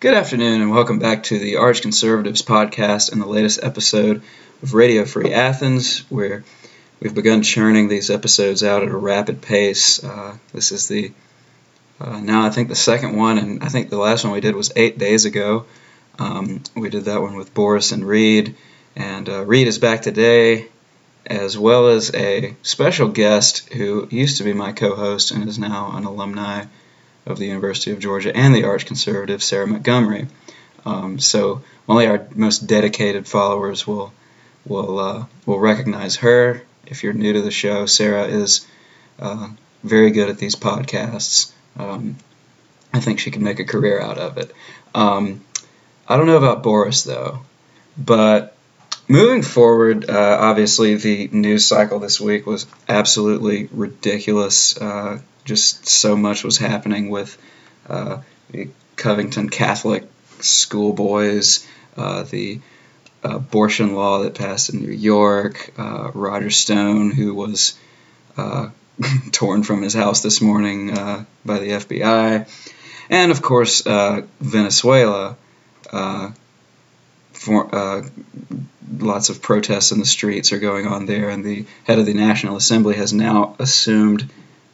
Good afternoon, and welcome back to the Arch Conservatives podcast and the latest episode of Radio Free Athens, where we've begun churning these episodes out at a rapid pace. Uh, this is the uh, now I think the second one, and I think the last one we did was eight days ago. Um, we did that one with Boris and Reed, and uh, Reed is back today, as well as a special guest who used to be my co-host and is now an alumni of the University of Georgia and the Arch Conservative, Sarah Montgomery. Um, so only our most dedicated followers will will uh, will recognize her. If you're new to the show, Sarah is uh, very good at these podcasts. Um, I think she can make a career out of it. Um, I don't know about Boris though, but moving forward, uh, obviously the news cycle this week was absolutely ridiculous. Uh, just so much was happening with uh, Covington Catholic schoolboys, uh, the abortion law that passed in New York, uh, Roger Stone, who was uh, torn from his house this morning by the FBI, and of course Venezuela. For, lots of protests in the streets are going on there, and the head of the National Assembly has now assumed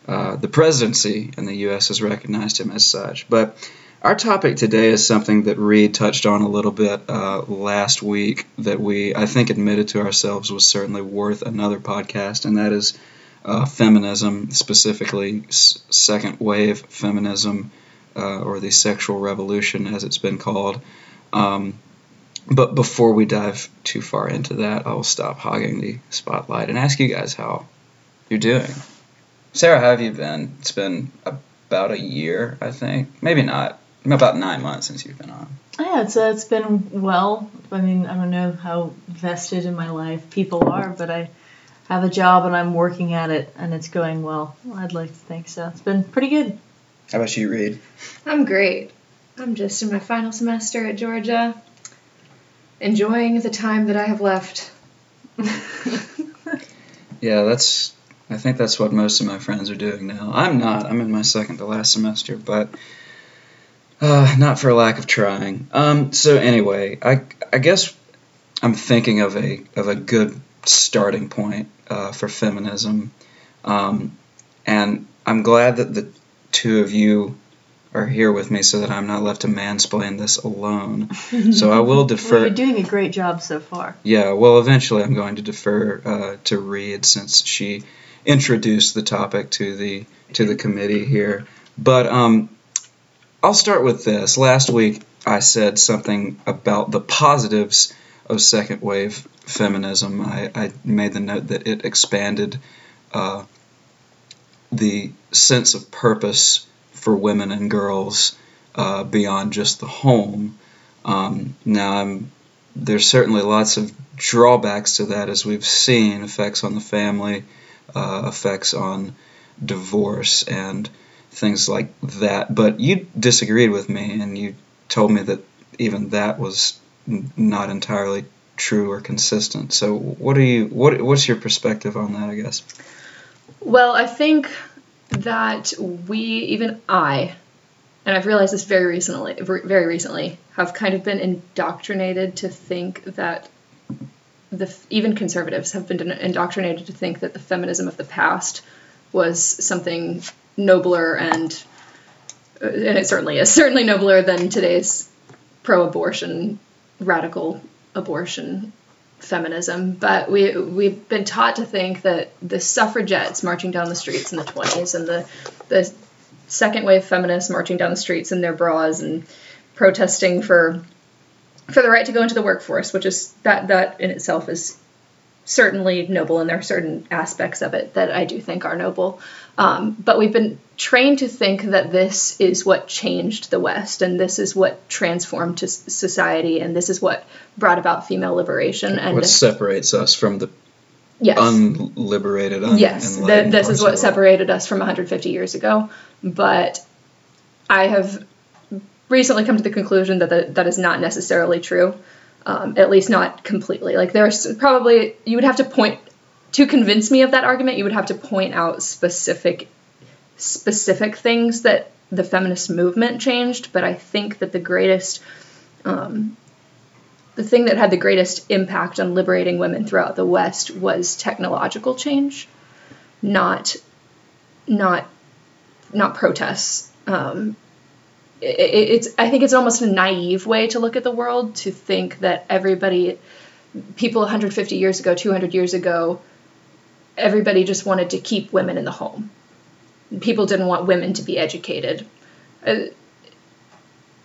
uh, the presidency, and the U.S. has recognized him as such. But our topic today is something that Reed touched on a little bit uh, last week that we, I think, admitted to ourselves was certainly worth another podcast, and that is uh, feminism, specifically s- second wave feminism, uh, or the sexual revolution, as it's been called. Um, but before we dive too far into that, I'll stop hogging the spotlight and ask you guys how you're doing. Sarah, how have you been? It's been about a year, I think. Maybe not. About nine months since you've been on. Yeah, it's uh, it's been well. I mean, I don't know how vested in my life people are, but I have a job and I'm working at it, and it's going well. I'd like to think so. It's been pretty good. How about you, Reed? I'm great. I'm just in my final semester at Georgia, enjoying the time that I have left. yeah, that's I think that's what most of my friends are doing now. I'm not. I'm in my second to last semester, but uh, not for lack of trying. Um, so anyway, I I guess I'm thinking of a of a good starting point uh, for feminism, um, and I'm glad that the two of you are here with me so that I'm not left to mansplain this alone. so I will defer. well, you're doing a great job so far. Yeah, well, eventually I'm going to defer uh, to Reed since she introduced the topic to the to the committee here. But um, I'll start with this. Last week I said something about the positives of second wave feminism. I, I made the note that it expanded uh, the sense of purpose for women and girls uh, beyond just the home. Um, now, I'm, there's certainly lots of drawbacks to that, as we've seen effects on the family, uh, effects on divorce and things like that. But you disagreed with me, and you told me that even that was n- not entirely true or consistent. So, what are you? What What's your perspective on that? I guess. Well, I think that we, even I, and I've realized this very recently, very recently, have kind of been indoctrinated to think that the even conservatives have been indoctrinated to think that the feminism of the past was something nobler and uh, and it certainly is certainly nobler than today's pro-abortion radical abortion feminism but we we've been taught to think that the suffragettes marching down the streets in the 20s and the the second wave feminists marching down the streets in their bras and protesting for for the right to go into the workforce, which is that that in itself is certainly noble, and there are certain aspects of it that I do think are noble. Um, but we've been trained to think that this is what changed the West, and this is what transformed society, and this is what brought about female liberation. And what separates us from the yes. unliberated, un- yes, the, this is what separated us from 150 years ago. But I have recently come to the conclusion that the, that is not necessarily true, um, at least not completely. Like there's probably you would have to point to convince me of that argument. You would have to point out specific specific things that the feminist movement changed, but I think that the greatest, um, the thing that had the greatest impact on liberating women throughout the West was technological change, not, not, not protests. Um, it, it's I think it's almost a naive way to look at the world to think that everybody, people 150 years ago, 200 years ago, everybody just wanted to keep women in the home people didn't want women to be educated. Uh,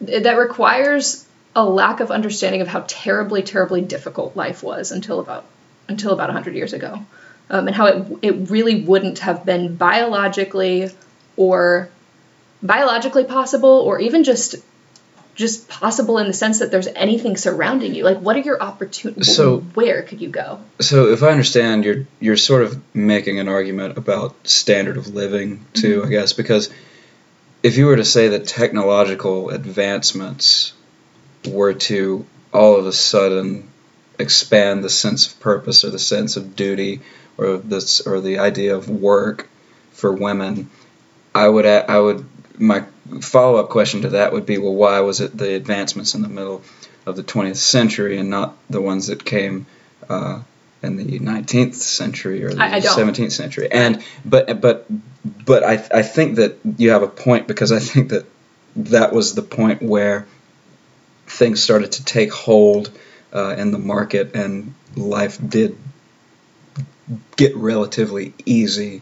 that requires a lack of understanding of how terribly, terribly difficult life was until about until about 100 years ago, um, and how it it really wouldn't have been biologically or biologically possible, or even just just possible in the sense that there's anything surrounding you. Like, what are your opportunities? So, where could you go? So, if I understand, you're you're sort of making an argument about standard of living too, mm-hmm. I guess, because if you were to say that technological advancements were to all of a sudden expand the sense of purpose or the sense of duty or this or the idea of work for women, I would I would my follow up question to that would be well, why was it the advancements in the middle of the 20th century and not the ones that came uh, in the 19th century or the I, I 17th century? And but but but I I think that you have a point because I think that that was the point where things started to take hold uh, in the market and life did get relatively easy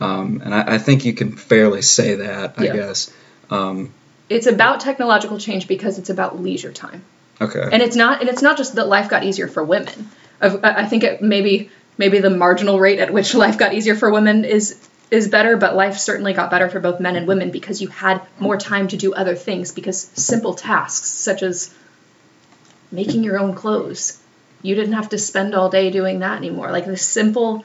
um, and I, I, think you can fairly say that, I yeah. guess. Um, it's about technological change because it's about leisure time. Okay. And it's not, and it's not just that life got easier for women. I, think it maybe maybe the marginal rate at which life got easier for women is is better, but life certainly got better for both men and women because you had more time to do other things. Because simple tasks such as making your own clothes, you didn't have to spend all day doing that anymore. Like the simple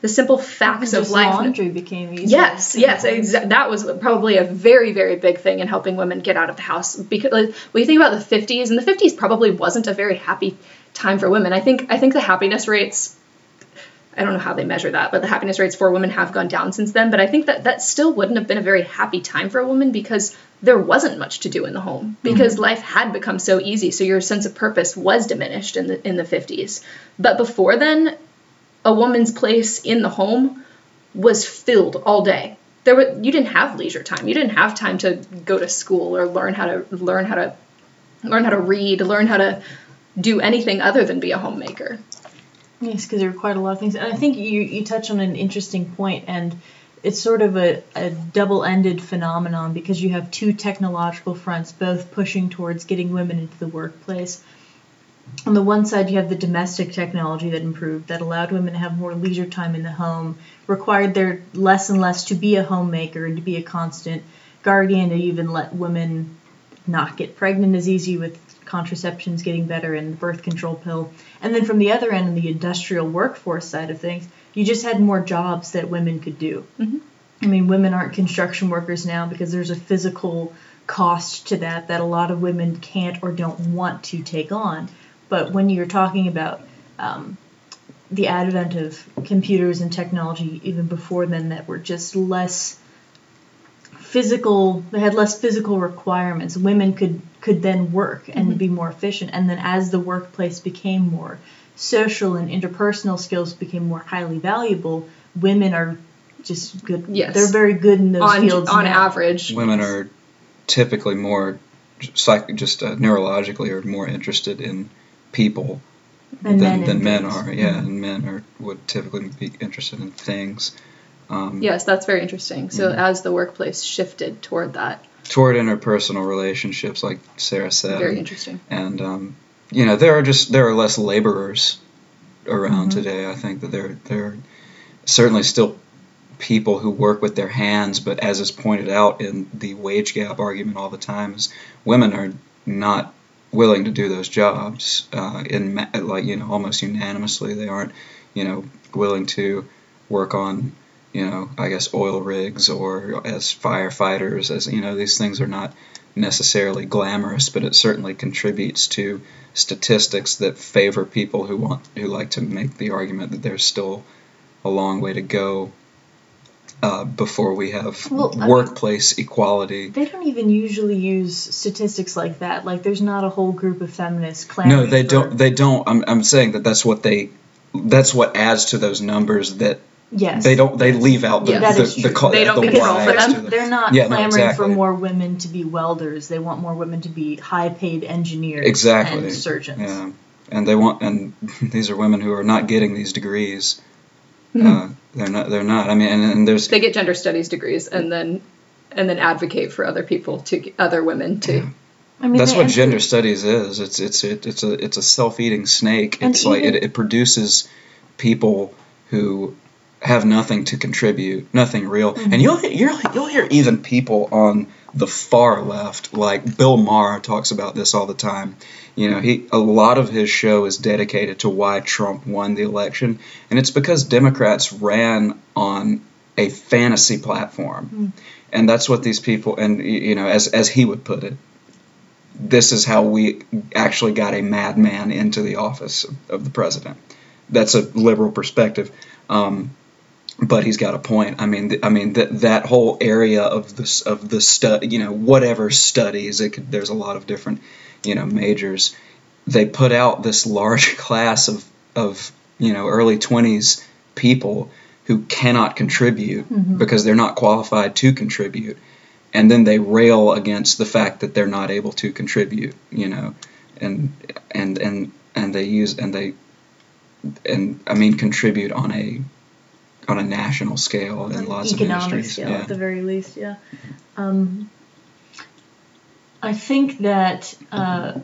the simple facts of life. Laundry became easier. Yes, yes, exa- that was probably a very, very big thing in helping women get out of the house. Because like, when you think about the 50s, and the 50s probably wasn't a very happy time for women. I think I think the happiness rates. I don't know how they measure that, but the happiness rates for women have gone down since then. But I think that that still wouldn't have been a very happy time for a woman because there wasn't much to do in the home because mm-hmm. life had become so easy. So your sense of purpose was diminished in the in the 50s. But before then, a woman's place in the home was filled all day. There were, you didn't have leisure time. You didn't have time to go to school or learn how to learn how to learn how to read, learn how to do anything other than be a homemaker. Yes, because there it required a lot of things. And I think you, you touch on an interesting point, and it's sort of a, a double ended phenomenon because you have two technological fronts both pushing towards getting women into the workplace on the one side, you have the domestic technology that improved, that allowed women to have more leisure time in the home, required there less and less to be a homemaker and to be a constant guardian, to even let women not get pregnant as easy with contraceptions getting better and the birth control pill. And then from the other end, on the industrial workforce side of things, you just had more jobs that women could do. Mm-hmm. I mean, women aren't construction workers now because there's a physical cost to that that a lot of women can't or don't want to take on. But when you're talking about um, the advent of computers and technology, even before then, that were just less physical, they had less physical requirements. Women could could then work and mm-hmm. be more efficient. And then as the workplace became more social and interpersonal skills became more highly valuable, women are just good. Yes, they're very good in those on, fields. On now. average, women are typically more psych, just uh, neurologically are more interested in people than, than, than men are. Yeah, mm-hmm. and men are would typically be interested in things. Um, yes, that's very interesting. So mm-hmm. as the workplace shifted toward that, toward interpersonal relationships, like Sarah said, very interesting. And um, you know, there are just there are less laborers around mm-hmm. today. I think that there there are certainly still people who work with their hands, but as is pointed out in the wage gap argument all the time, is women are not willing to do those jobs uh, in like you know almost unanimously. They aren't you know willing to work on you know I guess oil rigs or as firefighters as you know these things are not necessarily glamorous but it certainly contributes to statistics that favor people who want who like to make the argument that there's still a long way to go uh, before we have Well, I mean- workplace equality. They don't even usually use statistics like that. Like, there's not a whole group of feminists clamoring. No, they for- don't. They don't. I'm, I'm saying that that's what they. That's what adds to those numbers that Yes. they don't. They leave out the Yes. That the, is the, true. co- They don't the control for them. The, They're not Yeah, no, clamoring exactly. for more women to be welders. They want more women to be high-paid engineers Exactly. and surgeons. Yeah, and they want, and these are women who are not getting these degrees. Uh, they're not. They're not. I mean, and, and there's They get gender studies degrees and then and then advocate for other people to other women to. I mean, that's they what enter- gender studies is. It's it's it, it's a it's a self eating snake. And It's like it, it produces people who have nothing to contribute, nothing real. Mm-hmm. And you'll you'll you'll hear even people on the far left, like Bill Maher, talks about this all the time. You know, he a lot of his show is dedicated to why Trump won the election, and it's because Democrats ran on a fantasy platform, and that's what these people and you know, as as he would put it, this is how we actually got a madman into the office of, the president. That's a liberal perspective, um, but he's got a point. I mean, th- I mean that that whole area of this of the stu- you know, whatever studies. It could, there's a lot of different, you know, majors. They put out this large class of of you know early twenties people who cannot contribute because they're not qualified to contribute and then they rail against the fact that they're not able to contribute you know and and and and they use and they and i mean contribute on a on a national scale in lots of economic industries scale yeah at the very least. Yeah. Um, I think that uh,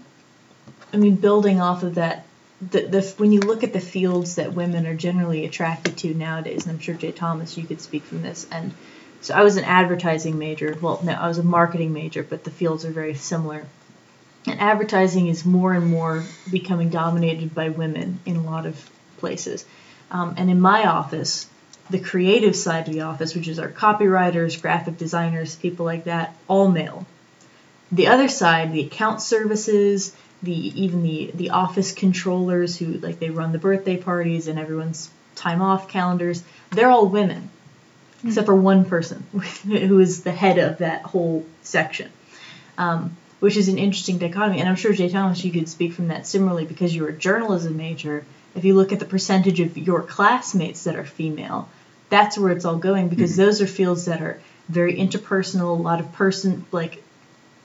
I mean building off of that. The, the when you look at the fields that women are generally attracted to nowadays, and I'm sure Jay Thomas, you could speak from this. And so I was an advertising major. Well, no, I was a marketing major, but the fields are very similar. And advertising is more and more becoming dominated by women in a lot of places. Um, and in my office, the creative side of the office, which is our copywriters, graphic designers, people like that, all male. The other side, the account services, the even the the office controllers who like they run the birthday parties and everyone's time off calendars, they're all women, except for one person who is the head of that whole section. Um, which is an interesting dichotomy, and I'm sure Jay Thomas, you could speak from that similarly because you're a journalism major. If you look at the percentage of your classmates that are female, that's where it's all going because those are fields that are very interpersonal. A lot of person like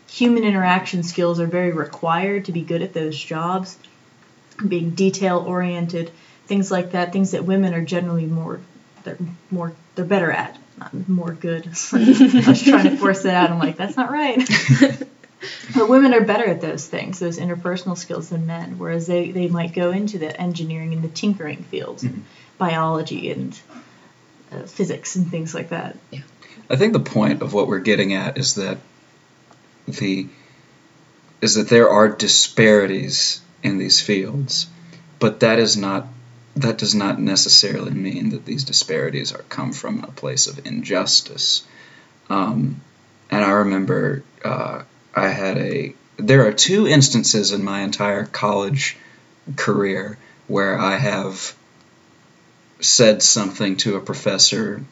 human interaction skills are very required to be good at those jobs. Being detail oriented, things like that, things that women are generally more they're more they're better at, not more good. I was trying to force that out. I'm like, that's not right. But women are better at those things, those interpersonal skills, than men. Whereas they, they might go into the engineering and the tinkering fields, and biology and uh, physics and things like that. I think the point of what we're getting at is that the is that there are disparities in these fields, but that is not that does not necessarily mean that these disparities are come from a place of injustice. Um, and I remember uh, I had a there are two instances in my entire college career where I have said something to a professor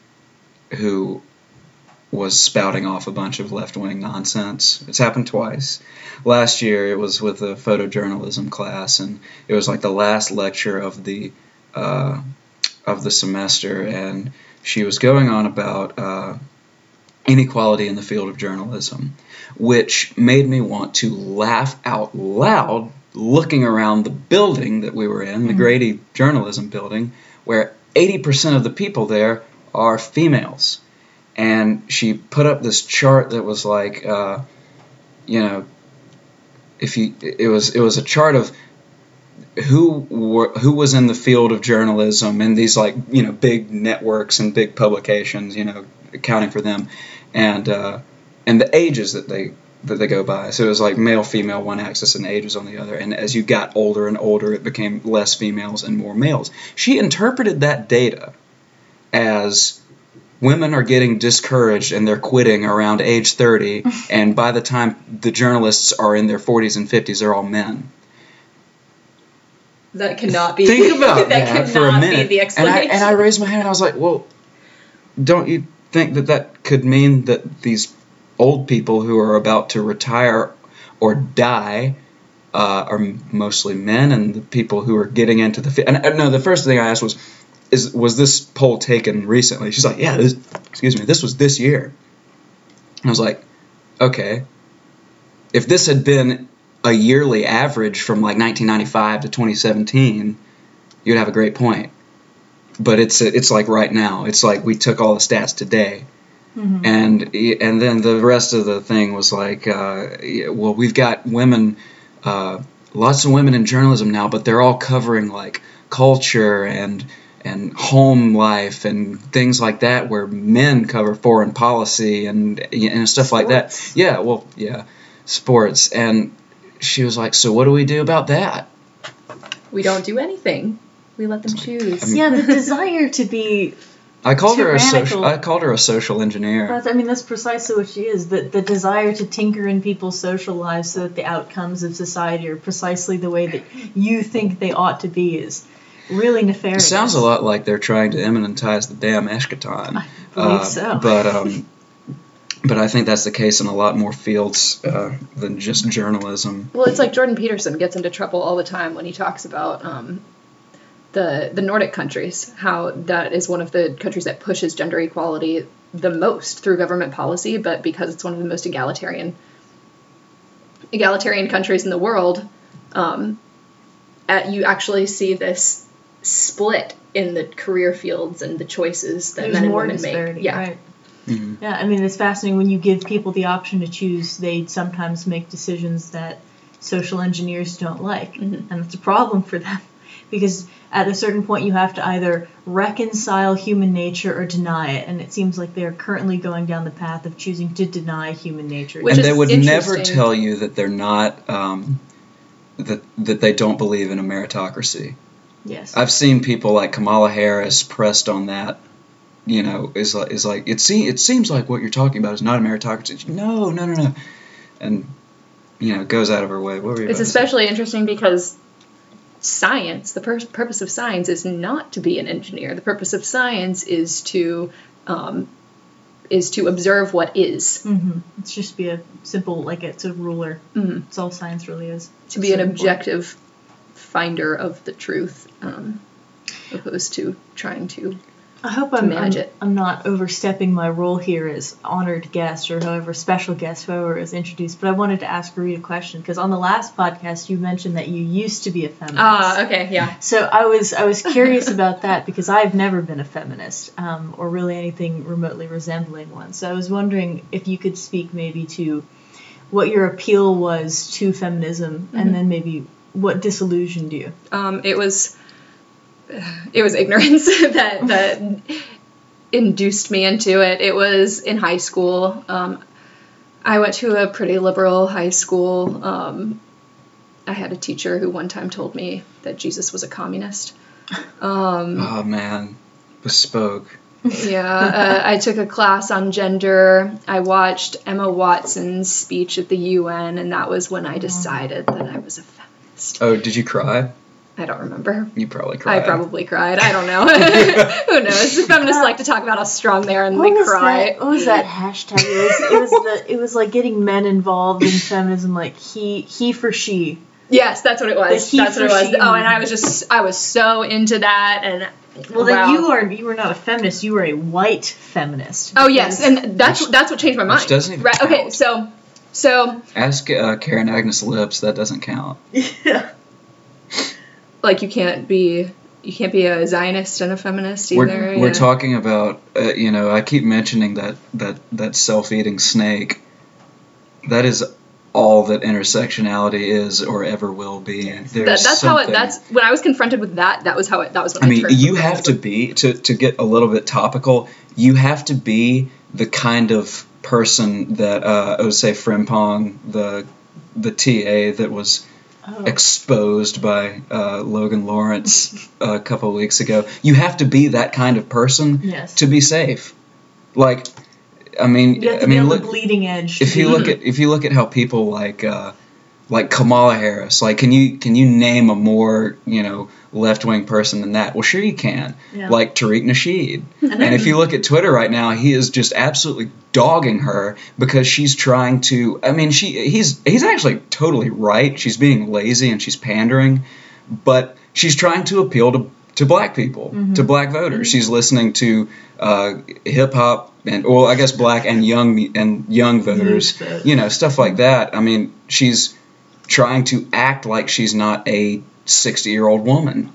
who was spouting off a bunch of left wing nonsense. It's happened twice. Last year it was with a photojournalism class, and it was like the last lecture of the uh, of the semester, and she was going on about uh, inequality in the field of journalism, which made me want to laugh out loud looking around the building that we were in, the Grady Journalism Building, where 80% of the people there are females. And she put up this chart that was like, uh, you know, if you, it was it was a chart of who were who was in the field of journalism and these like you know big networks and big publications, you know, accounting for them, and uh, and the ages that they that they go by. So it was like male, female, one axis, and ages on the other. And as you got older and older, it became less females and more males. She interpreted that data as women are getting discouraged and they're quitting around age 30 and by the time the journalists are in their 40s and 50s they're all men That cannot be. think about that, that for a minute Be the and I, and I raised my hand and i was like well don't you think that that could mean that these old people who are about to retire or die uh, are mostly men, and the people who are getting into the fi- and, and no, the first thing I asked was, is was this poll taken recently? She's like, yeah, this, excuse me, this was this year. I was like, okay, if this had been a yearly average from like 1995 to 2017, you'd have a great point. But it's it's like right now. It's like we took all the stats today, Mhm. and and then the rest of the thing was like, uh, well, we've got women, uh, lots of women in journalism now, but they're all covering like culture and and home life and things like that, where men cover foreign policy and and stuff like that. Yeah, well, yeah, sports. And she was like, so what do we do about that? We don't do anything. We let them choose. Yeah, the desire to be. I called her a social. I called her a social engineer. That's, I mean, that's precisely what she is. The, the desire to tinker in people's social lives so that the outcomes of society are precisely the way that you think they ought to be is really It sounds a lot like they're trying to immanentize the damn eschaton. I believe Uh, so. But um, but I think that's the case in a lot more fields uh, than just journalism. Well, it's like Jordan Peterson gets into trouble all the time when he talks about um, the the Nordic countries, how that is one of the countries that pushes gender equality the most through government policy, but because it's one of the most egalitarian egalitarian countries in the world, um, at, you actually see this split in the career fields and the choices that There's men and more women disparity, make. Yeah, right. Mhm. Yeah, I mean, it's fascinating when you give people the option to choose, they sometimes make decisions that social engineers don't like. Mhm. And it's a problem for them because at a certain point you have to either reconcile human nature or deny it. And it seems like they're currently going down the path of choosing to deny human nature. Which and they would never tell you that they're not um, that that they don't believe in a meritocracy. Yes. I've seen people like Kamala Harris pressed on that. You know, is like is like it se- it seems like what you're talking about is not a meritocracy. No, no, no, no, and you know it goes out of her way. What were you? It's about to say? especially interesting because science, the pur- purpose of science is not to be an engineer. The purpose of science is to um, is to observe what is, hmm It's just be a simple, like it's a ruler. Mhm. It's all science really is. to be an objective finder of the truth, um, opposed to trying to. I hope I'm, manage I'm, it. I'm not overstepping my role here as honored guest or however special guest, whoever is introduced. But I wanted to ask Reed a question because on the last podcast you mentioned that you used to be a feminist. Ah, okay, yeah. So I was I was curious about that because I've never been a feminist um, or really anything remotely resembling one. So I was wondering if you could speak maybe to what your appeal was to feminism Mhm. and then maybe what disillusioned you. Um, it was it was ignorance that that induced me into it. It was in high school. Um, I went to a pretty liberal high school. Um, I had a teacher who one time told me that Jesus was a communist. Um, Oh man, bespoke. yeah, uh, I took a class on gender. I watched Emma Watson's speech at the UN, and that was when I decided that I was a feminist. Oh, did you cry? I don't remember. You probably cried. I probably cried. I don't know. Who knows? The feminists like to talk about how strong they are and they cry. that? What was that hashtag? It was, it was the it was like getting men involved in feminism, like he he for she. Yes, that's what it was. The That's what it was. she Oh, and I was just I was so into that and Well, then wow. you are you were not a feminist. You were a white feminist. Oh yes, and that's Which- that's what changed my which mind. doesn't even right. Okay, so so Ask uh, Karin Agness Lips. That doesn't count. yeah. like you can't be you can't be a Zionist and a feminist either. We're, we're talking about, uh, you know, I keep mentioning that that that self-eating snake. That is all that intersectionality is or ever will be. There's That, that's how it. That's when I was confronted with that. That was how it. That was when I I mean, you have to be to to get a little bit topical. You have to be the kind of person that uh, I would say Frimpong, the the TA that was Oh. exposed by uh, Logan Lawrence a couple weeks ago. You have to be that kind of person Yes. to be safe. Like, I mean, you have to I mean, look the bleeding edge. if you look at if you look at how people like uh, like Kamala Harris. Like, can you can you name a more you know left wing person than that? Well, sure you can. Yeah. Like Tariq Nasheed. And And if you look at Twitter right now, he is just absolutely dogging her because she's trying to. I mean, she he's he's actually totally right. She's being lazy and she's pandering, but she's trying to appeal to to black people, to black voters. She's listening to uh, hip hop and well, I guess black and young and young voters. vote. You know, stuff like that. I mean, she's trying to act like she's not a 60 year old woman.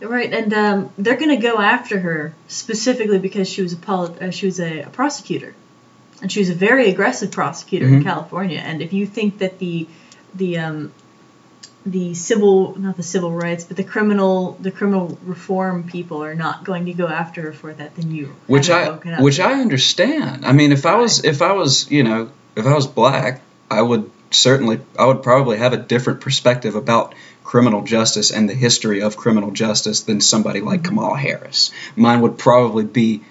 Right, and um, they're going to go after her specifically because she was a uh, she was a, a prosecutor, and she was a very aggressive prosecutor in Mhm. California. And if you think that the the um, the civil not the civil rights but the criminal the criminal reform people are not going to go after her for that, then you which I up. which I understand. I mean, if I was if I was you know if I was black, I would certainly I would probably have a different perspective about criminal justice and the history of criminal justice than somebody like Kamala Harris. Mine would probably be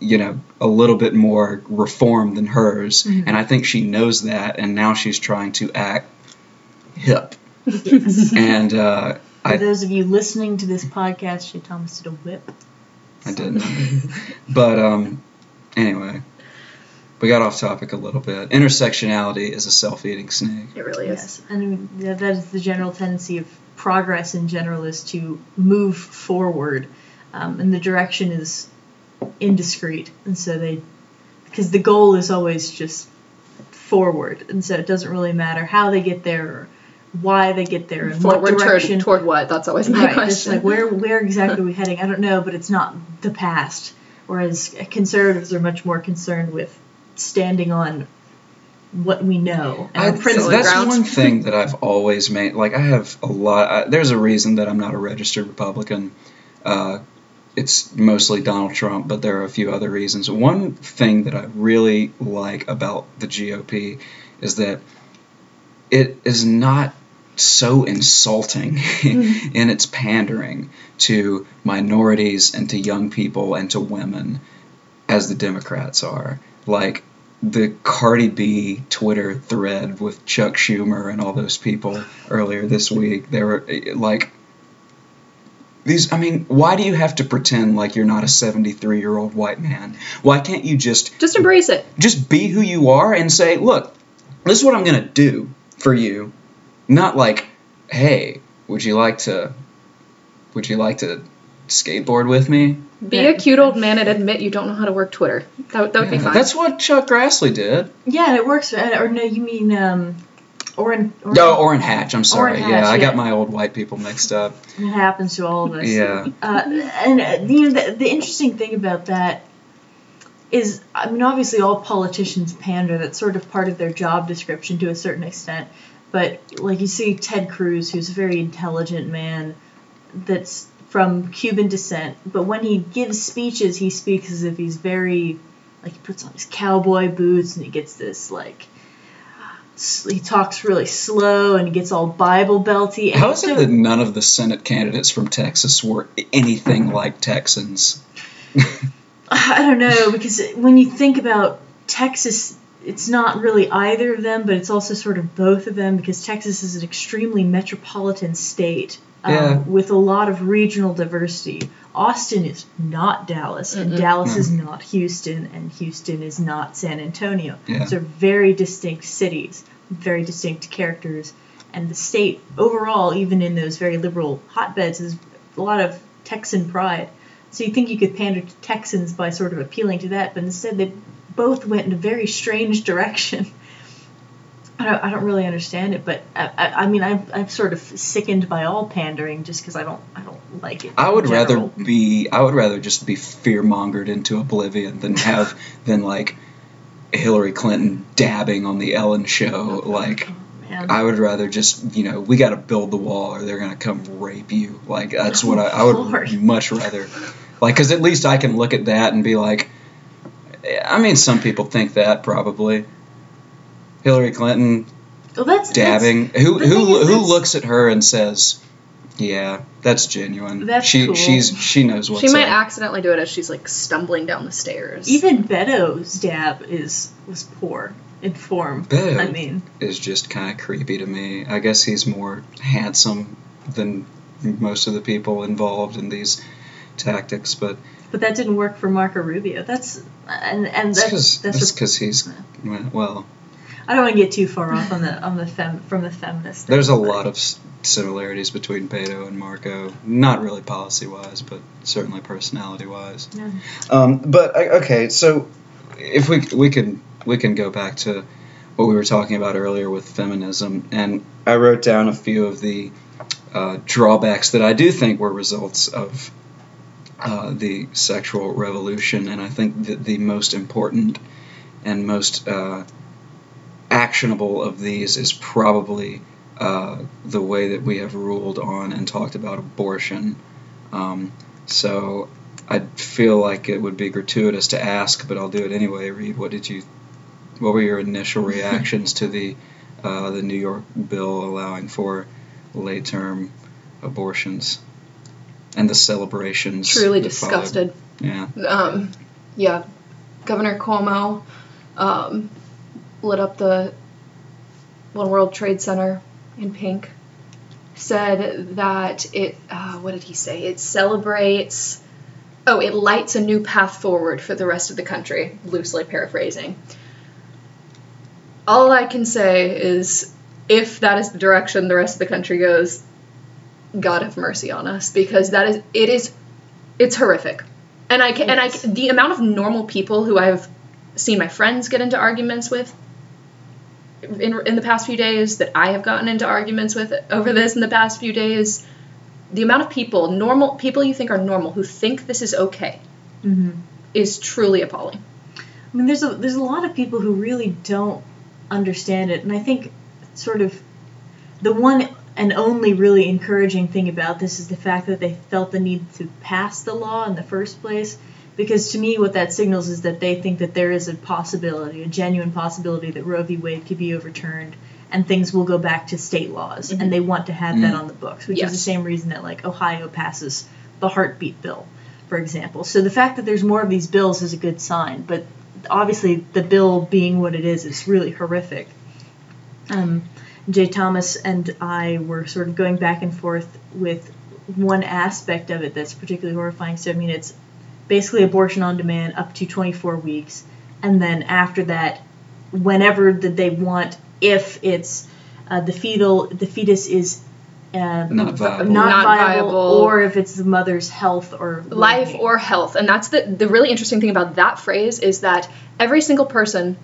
you know a little bit more reformed than hers, Mhm. and I think she knows that, and now she's trying to act hip. and uh, For I those of you listening to this podcast, Jay Thomas did a whip. I didn't. but um, anyway, we got off topic a little bit. Intersectionality is a self-eating snake. It really is. Yes, and I mean, that that is the general tendency of progress in general is to move forward, um, and the direction is indiscreet, and so they, because the goal is always just forward, and so it doesn't really matter how they get there or why they get there and what Forward direction. toward, toward what? That's always my right, it's question. like where where exactly are we heading? I don't know, but it's not the past. Whereas conservatives are much more concerned with standing on what we know and I, our principles. that's ground. one thing that I've always made. Like I have a lot. I, there's a reason that I'm not a registered Republican. Uh, it's mostly Donald Trump, but there are a few other reasons. One thing that I really like about the GOP is that it is not so insulting in its pandering to minorities and to young people and to women as the Democrats are. Like the Cardi B Twitter thread with Chuck Schumer and all those people earlier this week, they were like these I mean, why do you have to pretend like you're not a 73-year-old white man? Why can't you just Just embrace it. just be who you are and say, "Look, this is what I'm going to do for you." Not like, "Hey, would you like to would you like to skateboard with me?" Be Yeah. a cute old man and admit you don't know how to work Twitter. That, that would be fine. That's what Chuck Grassley did. Yeah, and it works. uh, Or no, you mean um, Orrin? Orrin No, Orrin Hatch. I'm sorry. Orrin yeah, Hatch, I got my old white people mixed up. It happens to all of us. Yeah. Uh, and uh, you know the, the interesting thing about that is, I mean, obviously all politicians pander. That's sort of part of their job description to a certain extent. But like you see Ted Cruz, who's a very intelligent man, that's from Cuban descent. But when he gives speeches, he speaks as if he's very, like he puts on his cowboy boots and he gets this like. He talks really slow and he gets all Bible belty. and How is it that none of the Senate candidates from Texas were anything like Texans? I don't know because when you think about Texas, it's not really either of them, but it's also sort of both of them because Texas is an extremely metropolitan state um, Yeah. with a lot of regional diversity. Austin is not Dallas, and Mm-mm. Dallas is not Houston, and Houston is not San Antonio. Yeah. Those are very distinct cities, very distinct characters, and the state overall, even in those very liberal hotbeds, is a lot of Texan pride. So you think you could pander to Texans by sort of appealing to that, but instead they both went in a very strange direction. I don't, I don't really understand it, but I, I, I mean I'm, I'm sort of sickened by all pandering just because I don't I don't like it. I would rather be I would rather just be fear mongered into oblivion than have than like Hillary Clinton dabbing on the Ellen show. Oh, like Oh. I would rather just you know we got to build the wall or they're gonna come rape you. Like that's what I, I would Lord. much rather. Like because at least I can look at that and be like, I mean some people think that probably. Hillary Clinton well, that's dabbing. who the who who looks at her and says, "Yeah, that's genuine." That's she cool. she's she knows what's she might up. accidentally do it as she's like stumbling down the stairs. Even Beto's dab is was poor. in form. Beto I mean, is just kind of creepy to me. I guess he's more handsome than most of the people involved in these tactics, but but that didn't work for Marco Rubio. That's and and that's that's that's, because he's well. I don't want to get too far off on the on the fem from the feminist. There's a lot of similarities between Beto and Marco. Not really policy wise, but certainly personality wise. Yeah. Um, but okay, so if we we can we can go back to what we were talking about earlier with feminism, and I wrote down a few of the uh, drawbacks that I do think were results of uh, the sexual revolution, and I think that the most important and most uh, actionable of these is probably uh, the way that we have ruled on and talked about abortion. Um, so I feel like it would be gratuitous to ask, but I'll do it anyway. Reed, what did you? What were your initial reactions to the uh, the New York bill allowing for late term abortions and the celebrations? Truly that followed? disgusted. Yeah. um, yeah, Governor Cuomo um, lit up the One World Trade Center in pink. Said that it, uh, what did he say? It celebrates, oh, it lights a new path forward for the rest of the country, loosely paraphrasing. All I can say is if that is the direction the rest of the country goes, God have mercy on us because that is, it is, it's horrific and I can, and I the amount of normal people who I've seen my friends get into arguments with in in the past few days that I have gotten into arguments with over this in the past few days, the amount of people normal people you think are normal who think this is okay Mhm. is truly appalling. I mean, there's a there's a lot of people who really don't understand it, and I think sort of the one and only really encouraging thing about this is the fact that they felt the need to pass the law in the first place. Because to me, what that signals is that they think that there is a possibility, a genuine possibility, that Roe v. Wade could be overturned and things will go back to state laws, and they want to have that Mm. on the books, which is the same reason that like Ohio passes the heartbeat bill, for example. So the fact that there's more of these bills is a good sign, but obviously the bill being what it is is really horrific. Um, Jay Thomas and I were sort of going back and forth with one aspect of it that's particularly horrifying. So I mean, it's basically abortion on demand up to 24 weeks, and then after that, whenever that they want, if it's uh, the fetal the fetus is uh, Not viable. not Not viable, viable. or if it's the mother's health or life well-being. or health and that's the the really interesting thing about that phrase is that every single person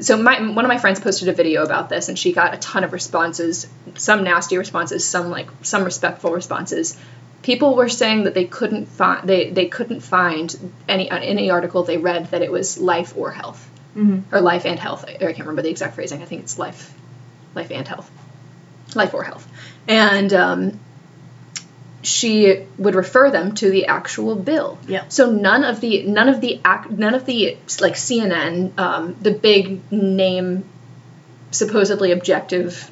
so my one of my friends posted a video about this and she got a ton of responses some nasty responses some like some respectful responses people were saying that they couldn't find they, they couldn't find any any article they read that it was life or health Mhm. or life and health I, I can't remember the exact phrasing i think it's life life and health life or health and um, she would refer them to the actual bill. Yeah. So none of the none of the ac- none of the like CNN, um, the big name, supposedly objective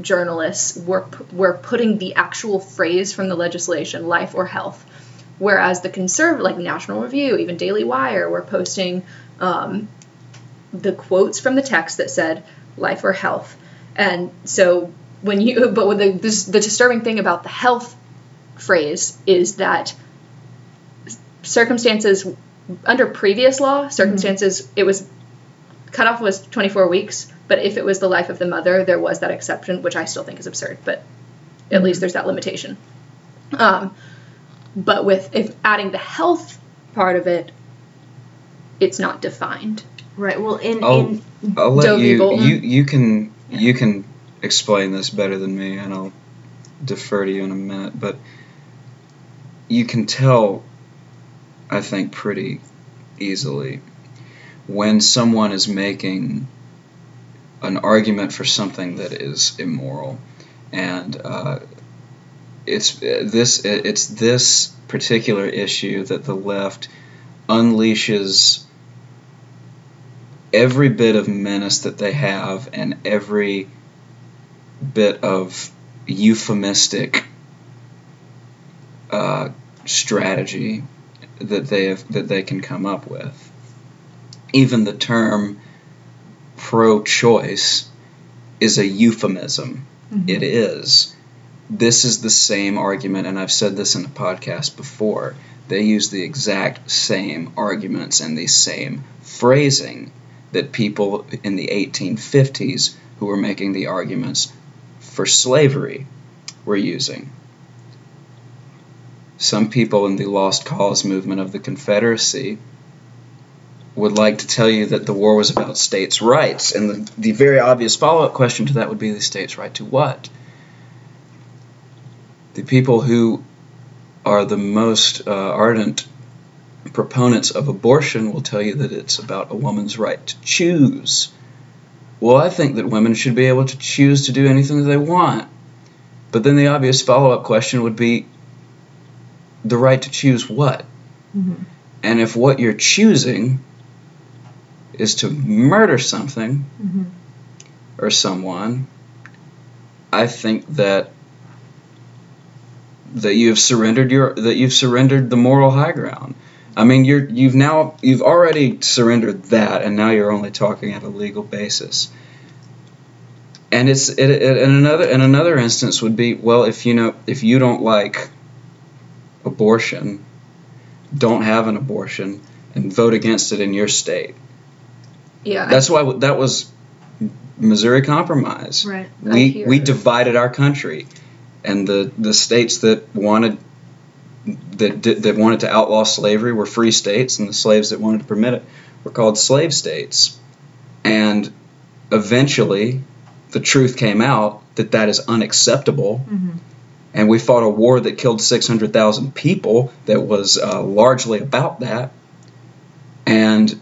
journalists were were putting the actual phrase from the legislation, life or health, whereas the conservative, like National Review, even Daily Wire, were posting um, the quotes from the text that said life or health, and so when you but with the this, the disturbing thing about the health phrase is that circumstances under previous law circumstances it was cutoff was 24 weeks but if it was the life of the mother there was that exception which i still think is absurd but at least there's that limitation um, but with if adding the health part of it it's not defined right. Well, in I'll, in I'll let Doe v. you, Bolton. you you can you can explain this better than me, and I'll defer to you in a minute. But you can tell, I think, pretty easily when someone is making an argument for something that is immoral, and uh, it's this it's this particular issue that the left unleashes every bit of menace that they have and every bit of euphemistic uh, strategy that they have that they can come up with. Even the term pro choice is a euphemism. Mhm. It is. This is the same argument, and I've said this in a podcast before. They use the exact same arguments and the same phrasing that people in the 1850s who were making the arguments for slavery were using. Some people in the Lost Cause movement of the Confederacy would like to tell you that the war was about states' rights, and the, the very obvious follow up question to that would be the states' right to what? The people who are the most uh, ardent proponents of abortion will tell you that it's about a woman's right to choose. Well, I think that women should be able to choose to do anything that they want. But then the obvious follow up question would be the right to choose what? Mhm. And if what you're choosing is to murder something Mhm. or someone, I think that that you've surrendered your that you've surrendered the moral high ground. I mean, you're you've now you've already surrendered that, and now you're only talking at a legal basis. And it's it, it, and another and another instance would be well if you know if you don't like abortion, don't have an abortion and vote against it in your state. Yeah. That's why that was Missouri Compromise. Right. We we divided our country, and the the states that wanted that did, that wanted to outlaw slavery were free states, and the slaves that wanted to permit it were called slave states. And eventually, the truth came out that that is unacceptable, Mhm. and we fought a war that killed 600,000 people that was uh, largely about that. And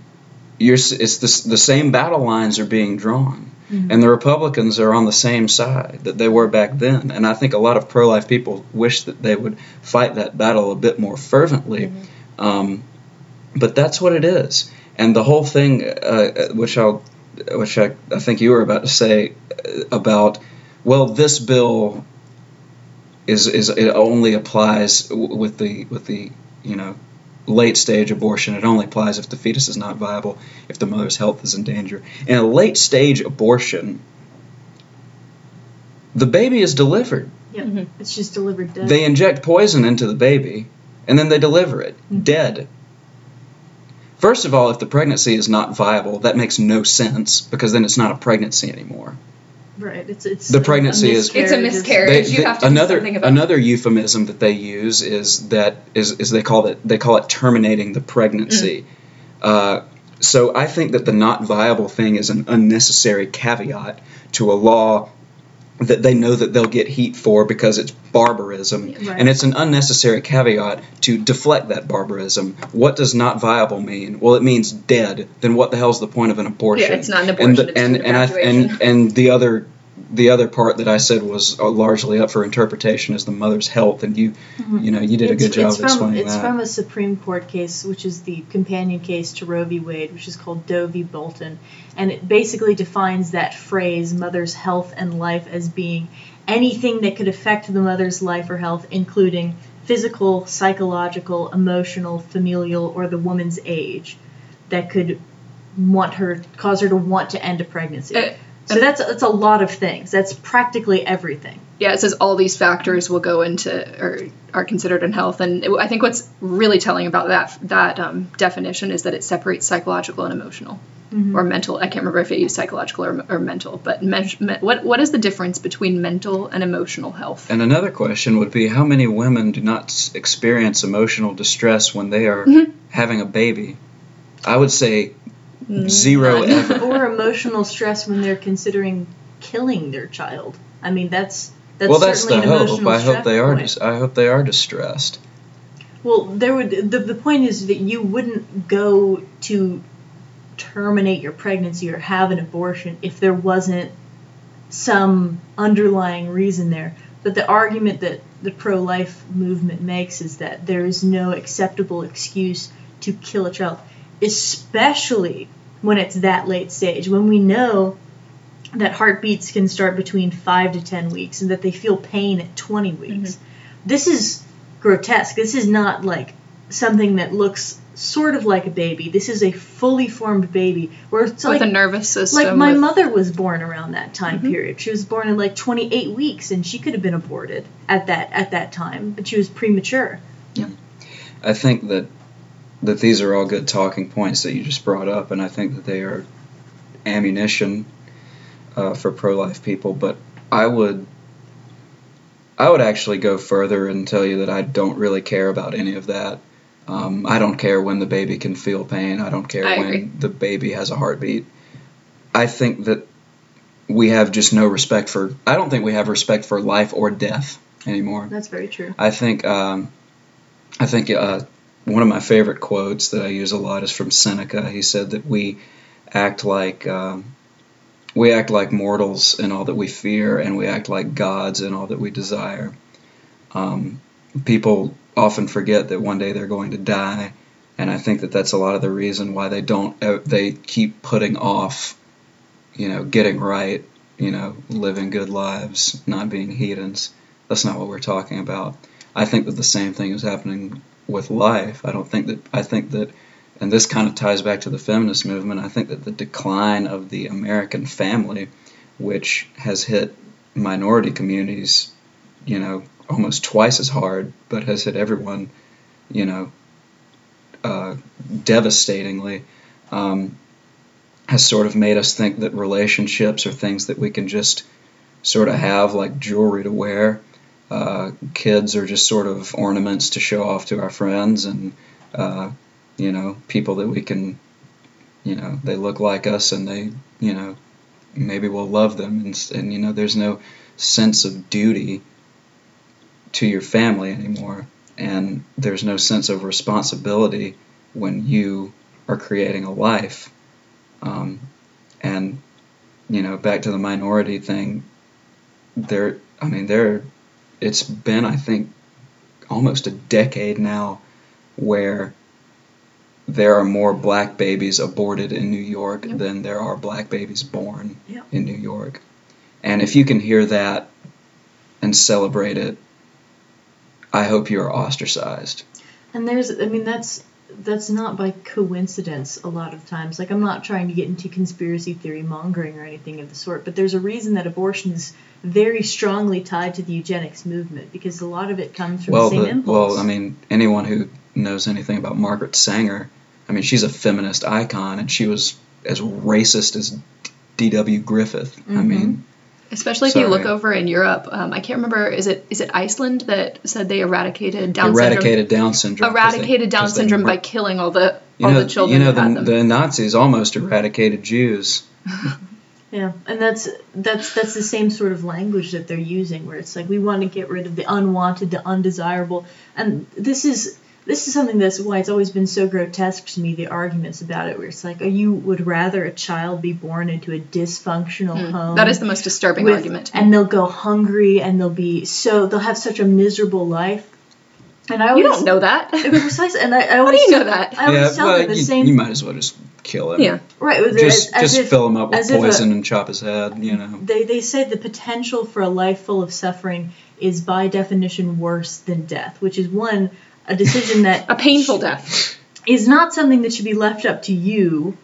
you're, it's the, the same battle lines are being drawn. Mhm. And the Republicans are on the same side that they were back then. And I think a lot of pro life people wish that they would fight that battle a bit more fervently. Um, but that's what it is. And the whole thing, uh, which I'll, which I, I think you were about to say uh, about, well, this bill is is it only applies w- with the with the you know late stage abortion. It only applies if the fetus is not viable, if the mother's health is in danger. In a late stage abortion, the baby is delivered. Yep. Mhm. It's just delivered dead. They inject poison into the baby, and then they deliver it dead. First of all, if the pregnancy is not viable, that makes no sense because then it's not a pregnancy anymore. Right. It's it's The a- a pregnancy is- It's a miscarriage. you have to do another something about it. another euphemism that they use is that is, is they call it they call it terminating the pregnancy. Mm. Uh, so I think that the not viable thing is an unnecessary caveat to a law that they know that they'll get heat for because it's barbarism, Right. and it's an unnecessary caveat to deflect that barbarism. What does not viable mean? Well, it means dead. Then what the hell's the point of an abortion? Yeah, it's not an and abortion. the, it's and and I and and the other the other part that I said was uh, largely up for interpretation is the mother's health, and you Mhm. you know you did a good job it's of from, explaining It's that. from a Supreme Court case, which is the companion case to Roe v. Wade, which is called Doe v. Bolton, and it basically defines that phrase "mother's health and life" as being anything that could affect the mother's life or health, including physical, psychological, emotional, familial, or the woman's age, that could want her cause her to want to end a pregnancy. Uh, so that's that's a lot of things. That's practically everything. yeah, it says all these factors will go into or are considered in health, and it, I think what's really telling about that that um, definition is that it separates psychological and emotional or mental. I can't remember if it used psychological or, or mental, but men, me, what what is the difference between mental and emotional health? and another question would be how many women do not s- experience emotional distress when they are Mhm. having a baby? I would say Mm. zero ever. or emotional stress when they're considering killing their child. I mean, that's that's well, that's the certainly an hope. emotional I hope they are. Dis- I hope they are distressed. Well, there would the, the point is that you wouldn't go to terminate your pregnancy or have an abortion if there wasn't some underlying reason there. But the argument that the pro-life movement makes is that there is no acceptable excuse to kill a child, especially when it's that late stage, when we know that heartbeats can start between 5 to 10 weeks and that they feel pain at 20 weeks. This is grotesque. This is not like something that looks sort of like a baby. This is a fully formed baby. Where it's with like a nervous system. like my with- mother was born around that time Mhm. period. She was born in like 28 weeks, and she could have been aborted at that at that time, but she was premature. Yeah, I think that that these are all good talking points that you just brought up, and I think that they are ammunition uh, for pro-life people. But I would I would actually go further and tell you that I don't really care about any of that. Um, I don't care when the baby can feel pain. I don't care I when agree. the baby has a heartbeat. I think that we have just no respect for. I don't think we have respect for life or death anymore. That's very true. I think um, I think uh, one of my favorite quotes that I use a lot is from Seneca. He said that we act like um, we act like mortals in all that we fear, and we act like gods in all that we desire. Um, people often forget that one day they're going to die, and I think that that's a lot of the reason why they don't. Uh, they keep putting off, you know, getting right, you know, living good lives, not being heathens. That's not what we're talking about. I think that the same thing is happening with life. I don't think that I think that and this kind of ties back to the feminist movement. I think that the decline of the American family, which has hit minority communities, you know, almost twice as hard, but has hit everyone, you know, uh, devastatingly, um, has sort of made us think that relationships are things that we can just sort of have like jewelry to wear. Uh, kids are just sort of ornaments to show off to our friends and uh, you know people that we can you know they look like us and they you know maybe we'll love them. And, and you know there's no sense of duty to your family anymore. And there's no sense of responsibility when you are creating a life. Um, and you know back to the minority thing there i mean there it's been i think almost a decade now where there are more black babies aborted in New York Yep. than there are black babies born Yep. in New York. And if you can hear that and celebrate it, I hope you are ostracized. And there's, I mean, that's that's not by coincidence a lot of times. Like I'm not trying to get into conspiracy theory mongering or anything of the sort, but there's a reason that abortion is very strongly tied to the eugenics movement because a lot of it comes from well, the same the- impulse. well, I mean, anyone who knows anything about Margaret Sanger, I mean, she's a feminist icon, and she was as racist as D.W. Griffith. I Mhm. mean, Especially if you look over in Europe, um, I can't remember. Is it is it Iceland that said they eradicated Down syndrome? eradicated Down syndrome. 'cause they- Eradicated Down 'cause they syndrome mur- by killing all the you all know, the children You know, the, the Nazis almost eradicated Jews. Yeah, and that's that's that's the same sort of language that they're using, where it's like we want to get rid of the unwanted, the undesirable, and this is this is something that's why it's always been so grotesque to me. The arguments about it, where it's like, oh, you would rather a child be born into a dysfunctional Mm, home. that is the most disturbing with- argument. and they'll go hungry, and they'll be so they'll have such a miserable life. And I always you don't know that. precisely, and I, I How do you know that? I always yeah, tell well, them the you, same you might as well just kill him. Yeah. right. Just, as, as just if, fill him up with as if a- poison and chop his head. You know. they, they say the potential for a life full of suffering is by definition worse than death, which is one a decision that A painful death. is not something that should be left up to you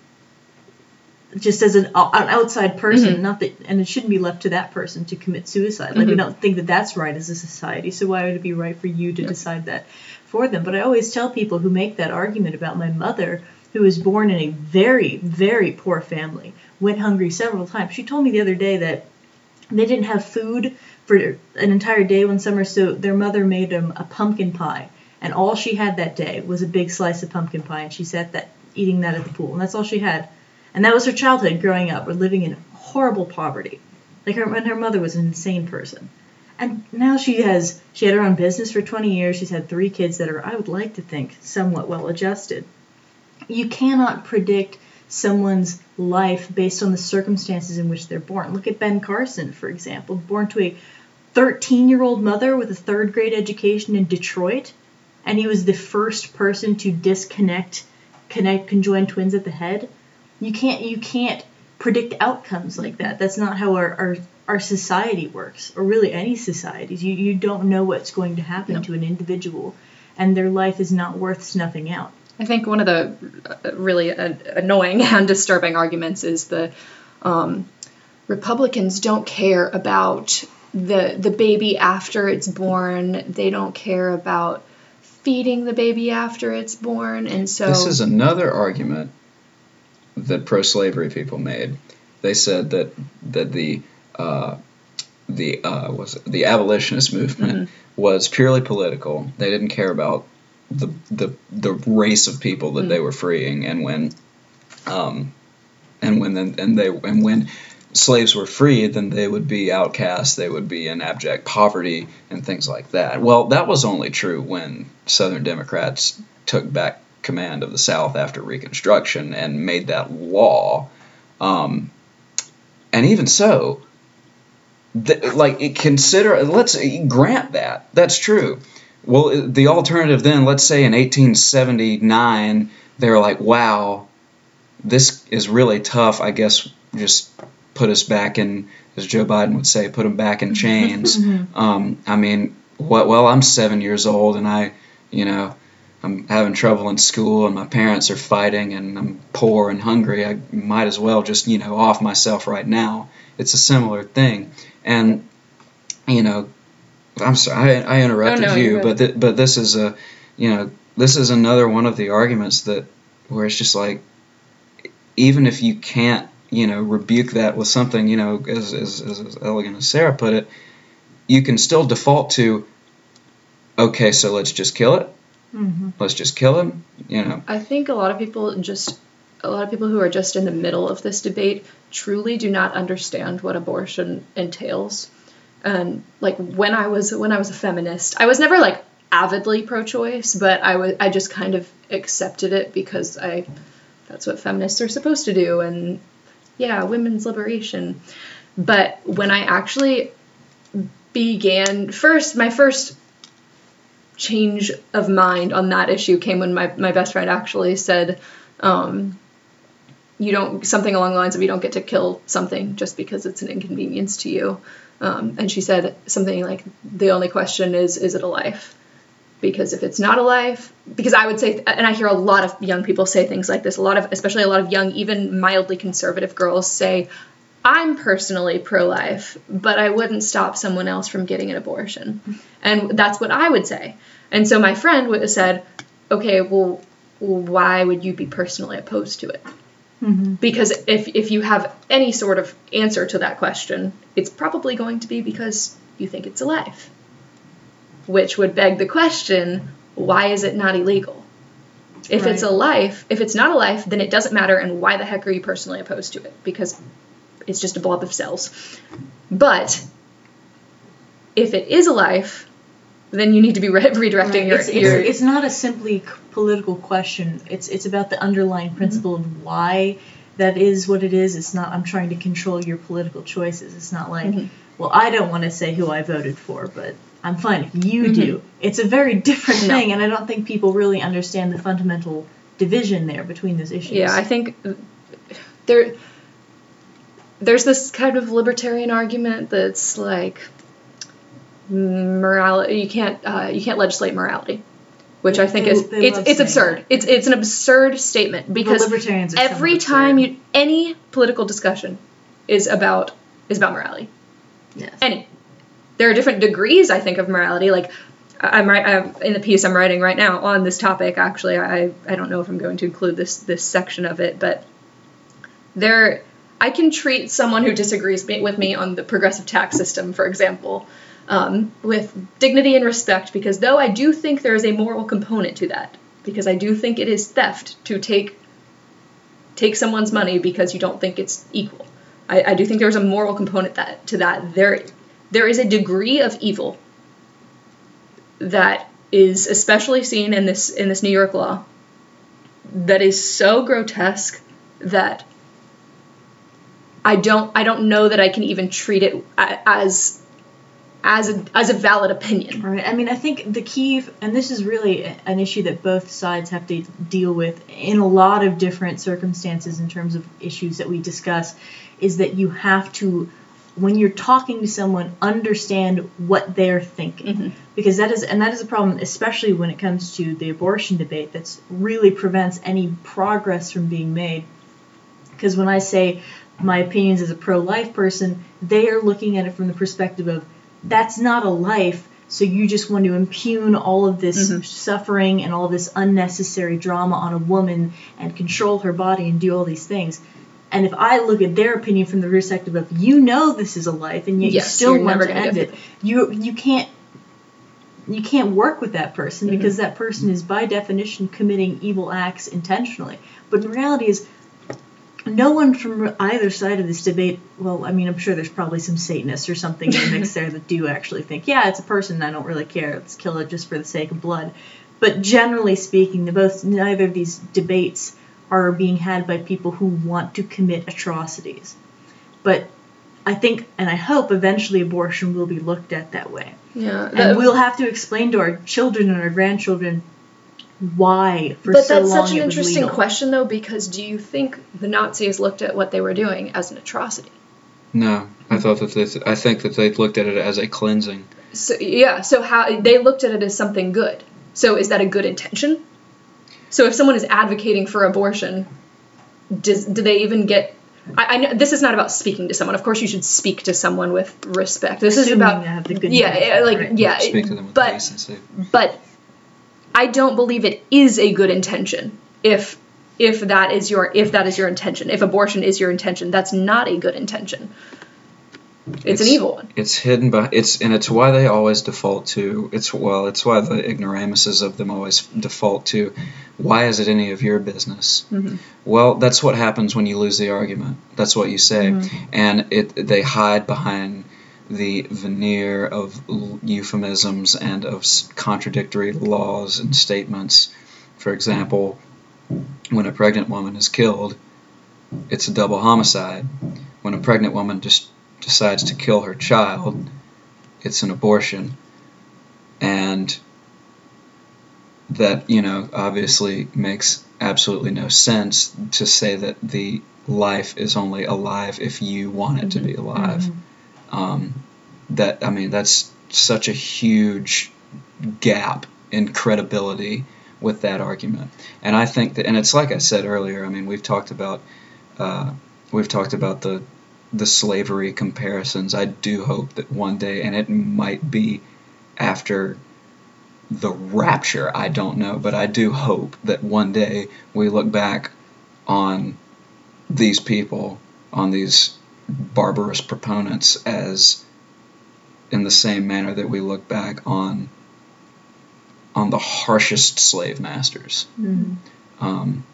just as an, an outside person Mhm. not that and it shouldn't be left to that person to commit suicide like we Mhm. don't think that that's right as a society so why would it be right for you to Yeah. decide that for them but i always tell people who make that argument about my mother who was born in a very very poor family went hungry several times she told me the other day that they didn't have food for an entire day one summer so their mother made them a pumpkin pie and all she had that day was a big slice of pumpkin pie and she sat that eating that at the pool and that's all she had. And that was her childhood growing up or living in horrible poverty. Like her and her mother was an insane person. And now she has she had her own business for 20 years she's had three kids that are i would like to think somewhat well adjusted. You cannot predict someone's life based on the circumstances in which they're born. Look at ben carson for example born to a 13 year old mother with a third grade education in detroit and he was the first person to disconnect connect conjoined twins at the head you can't you can't predict outcomes like that that's not how our our, our society works or really any societies you you don't know what's going to happen No. to an individual and their life is not worth snuffing out I think one of the uh, really uh, annoying and disturbing arguments is the um, Republicans don't care about the the baby after it's born. They don't care about feeding the baby after it's born, and so This is another argument that pro-slavery people made. They said that that the uh, the uh, was it, the abolitionist movement was purely political. They didn't care about the the the race of people that they were freeing, and when um, and when then and they and when slaves were freed, then they would be outcast. They would be in abject poverty and things like that. Well, that was only true when Southern Democrats took back command of the South after Reconstruction and made that law. Um, and even so, like consider let's grant that that's true. Well, the alternative then, let's say in 1879, they were like, "Wow, this is really tough. I guess just put us back in, as Joe Biden would say, put them back in chains." um, I mean, what? Well, I'm seven years old, and I, you know, I'm having trouble in school, and my parents are fighting, and I'm poor and hungry. I might as well just, you know, off myself right now. It's a similar thing, and you know, I'm sorry, I, I interrupted Oh, no, you, but th- but this is a, you know, this is another one of the arguments that where it's just like, even if you can't, you know, rebuke that with something, you know, as as, as elegant as Sarah put it, you can still default to, okay, so let's just kill it. Mm-hmm. Let's just kill him. You know, I think a lot of people just a lot of people who are just in the middle of this debate truly do not understand what abortion entails. And like when I was when I was a feminist, I was never like avidly pro-choice, but I was I just kind of accepted it because I that's what feminists are supposed to do and yeah, women's liberation. But when I actually began first my first change of mind on that issue came when my, my best friend actually said um, you don't something along the lines of you don't get to kill something just because it's an inconvenience to you um, and she said something like the only question is is it a life because if it's not a life because i would say and i hear a lot of young people say things like this a lot of especially a lot of young even mildly conservative girls say i'm personally pro-life but i wouldn't stop someone else from getting an abortion and that's what i would say and so my friend would have said okay well why would you be personally opposed to it Mm-hmm. because if, if you have any sort of answer to that question, it's probably going to be because you think it's a life. Which would beg the question why is it not illegal? If it's a life, if it's not a life, then it doesn't matter, and why the heck are you personally opposed to it? Because it's just a blob of cells. But if it is a life, then you need to be re- redirecting your, it's, it's, your it's not a simply political question. It's it's about the underlying principle of why that is what it is. It's not I'm trying to control your political choices. It's not like, Mhm. well, I don't want to say who I voted for, but I'm fine if you do. It's a very different Mm-hmm. No. thing, and I don't think people really understand the fundamental division there between those issues. Yeah, I think there there's this kind of libertarian argument that's like morality. You can't uh, you can't legislate morality, which I think They- is they it's it's absurd. that. It's it's an absurd statement because every somewhat time absurd. you any political discussion is about is about morality. yes. Any. There are different degrees, I think, of morality. Like I'm right I'm, in the piece I'm writing right now on this topic. Actually, I I don't know if I'm going to include this this section of it, but there I can treat someone who disagrees with me on the progressive tax system, for example, um, with dignity and respect, because though I do think there is a moral component to that, because I do think it is theft to take take someone's money because you don't think it's equal. I, I do think there's a moral component that to that. There there is a degree of evil that is especially seen in this in this New York law that is so grotesque that I don't I don't know that I can even treat it as as a, as a valid opinion. Right. I mean, I think the key, and this is really an issue that both sides have to deal with in a lot of different circumstances in terms of issues that we discuss, is that you have to when you're talking to someone, understand what they're thinking. Mhm. Because that is, and that is a problem, especially when it comes to the abortion debate, that's really prevents any progress from being made. Because when I say my opinions as a pro life person, they are looking at it from the perspective of that's not a life, so you just want to impugn all of this Mhm. suffering and all this unnecessary drama on a woman and control her body and do all these things. And if I look at their opinion from the perspective of you know this is a life and yet Yes, you still want to end it, you you can't you can't work with that person Mhm. because that person is by definition committing evil acts intentionally. But the reality is no one from either side of this debate well i mean i'm sure there's probably some satanists or something in the mix there that do actually think yeah it's a person i don't really care let's kill it just for the sake of blood but generally speaking the both neither of these debates are being had by people who want to commit atrocities but i think and i hope eventually abortion will be looked at that way Yeah. and we'll have to explain to our children and our grandchildren why for but so that's long such an interesting legal. question, though, because do you think the Nazis looked at what they were doing as an atrocity? No, I thought that they, I think that they looked at it as a cleansing. So yeah, so how they looked at it as something good. So is that a good intention? So if someone is advocating for abortion, does do they even get? I, I know this is not about speaking to someone. Of course, you should speak to someone with respect. This is about they have the good yeah, intention, yeah, like right. yeah, Speak to them with but decency. but I don't believe it is a good intention. If if that is your if that is your intention, if abortion is your intention, that's not a good intention. It's, an evil one. It's hidden by it's and it's why they always default to it's well it's why the ignoramuses of them always default to why is it any of your business? Mhm. Well, that's what happens when you lose the argument. That's what you say, Mm-hmm. and it they hide behind the veneer of euphemisms and of contradictory laws and statements. For example, when a pregnant woman is killed, it's a double homicide. When a pregnant woman just decides to kill her child, it's an abortion. And that, you know, obviously makes absolutely no sense to say that the life is only alive if you want it to be alive. Um, that, I mean, that's such a huge gap in credibility with that argument. And I think that, and it's like I said earlier. I mean, we've talked about, uh, we've talked about the the slavery comparisons. I do hope that one day, and it might be after the rapture. I don't know, but I do hope that one day we look back on these people, on these barbarous proponents, as in the same manner that we look back on on the harshest slave masters. Mhm. Um,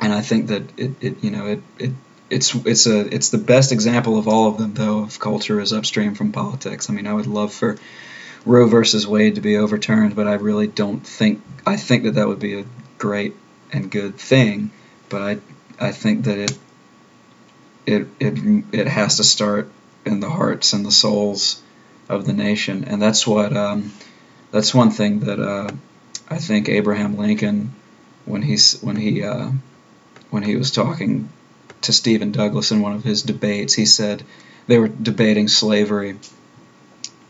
and I think that it, it you know it, it it's it's a it's the best example of all of them though of culture is upstream from politics. I mean I would love for Roe versus Wade to be overturned, but I really don't think I think that that would be a great and good thing, but I I think that it it it it has to start in the hearts and the souls of the nation, and that's what um, that's one thing that uh, I think Abraham Lincoln when he's when he uh, when he was talking to Stephen Douglas in one of his debates, he said they were debating slavery.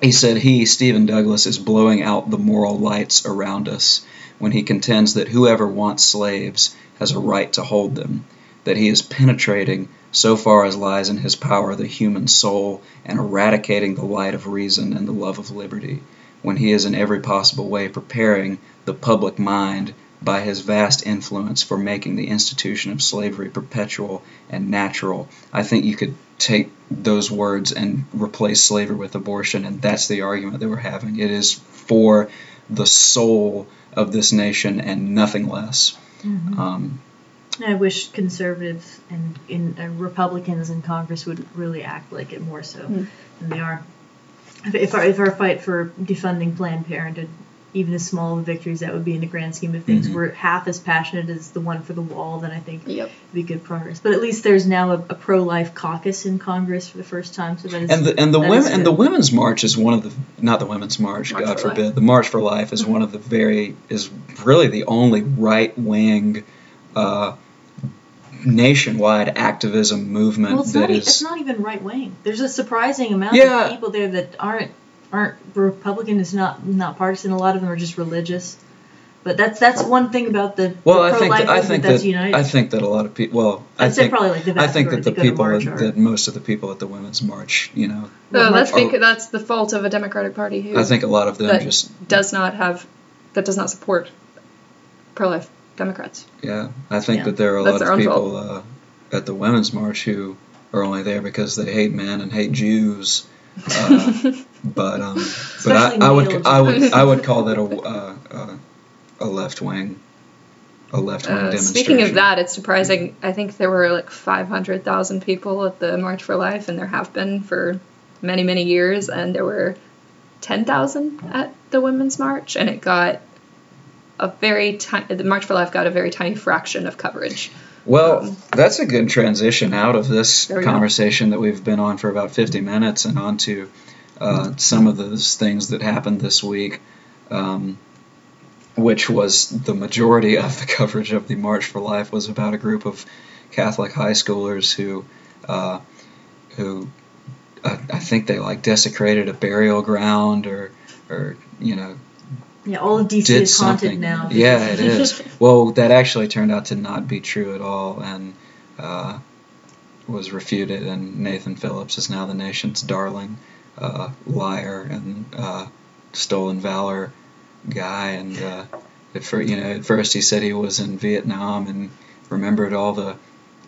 He said he, Stephen Douglas, is blowing out the moral lights around us when he contends that whoever wants slaves has a right to hold them, that he is penetrating so far as lies in his power the human soul and eradicating the light of reason and the love of liberty, when he is in every possible way preparing the public mind by his vast influence for making the institution of slavery perpetual and natural. I think you could take those words and replace slavery with abortion, and that's the argument that we're having. It is for the soul of this nation and nothing less. Um, I wish conservatives and in, uh, Republicans in Congress would really act like it more so Mm. than they are. If, if, our, if our fight for defunding Planned Parenthood, even as small of victories that would be in the grand scheme of things, Mhm. were half as passionate as the one for the wall, then I think Yep. it'd be good progress. But at least there's now a, a pro-life caucus in Congress for the first time, so that is and the and the women and the women's march is one of the not the women's march, March God for forbid. Life. The March for Life is one of the very is really the only right wing uh, nationwide activism movement Well, it's that not, is. it's not even right wing. There's a surprising amount Yeah. of people there that aren't aren't Republican. Is not not partisan. A lot of them are just religious. But that's that's one thing about the, well, the I think pro-life that, I movement think that's that united. I think that a lot of people. Well, I I'd say think probably like the I think that the that go to people march are- that most of the people at the women's march, you know, No, that's March- because that's the fault of a Democratic Party who I think a lot of them that just does not have that does not support pro-life Democrats. Yeah, I think Yeah. that there are a That's lot of people uh, at the women's march who are only there because they hate men and hate Jews. Uh, but um, but I, I would I would I would call that a uh, uh, a left wing a left wing Uh, demonstration. speaking of that, it's surprising. I think there were like 500,000 people at the March for Life, and there have been for many, many years. And there were 10,000 at the Women's March, and it got a very tiny. The March for Life got a very tiny fraction of coverage. Well, that's a good transition out of this There we go. conversation that we've been on for about 50 minutes and onto uh, some of those things that happened this week, um, which was the majority of the coverage of the March for Life was about a group of Catholic high schoolers who, uh, who I, I think they like desecrated a burial ground or, or you know, yeah, all of DC did is haunted something. now. Yeah, it is. well, that actually turned out to not be true at all, and uh, was refuted. And Nathan Phillips is now the nation's darling uh, liar and uh, stolen valor guy. And uh, at you know, at first he said he was in Vietnam and remembered all the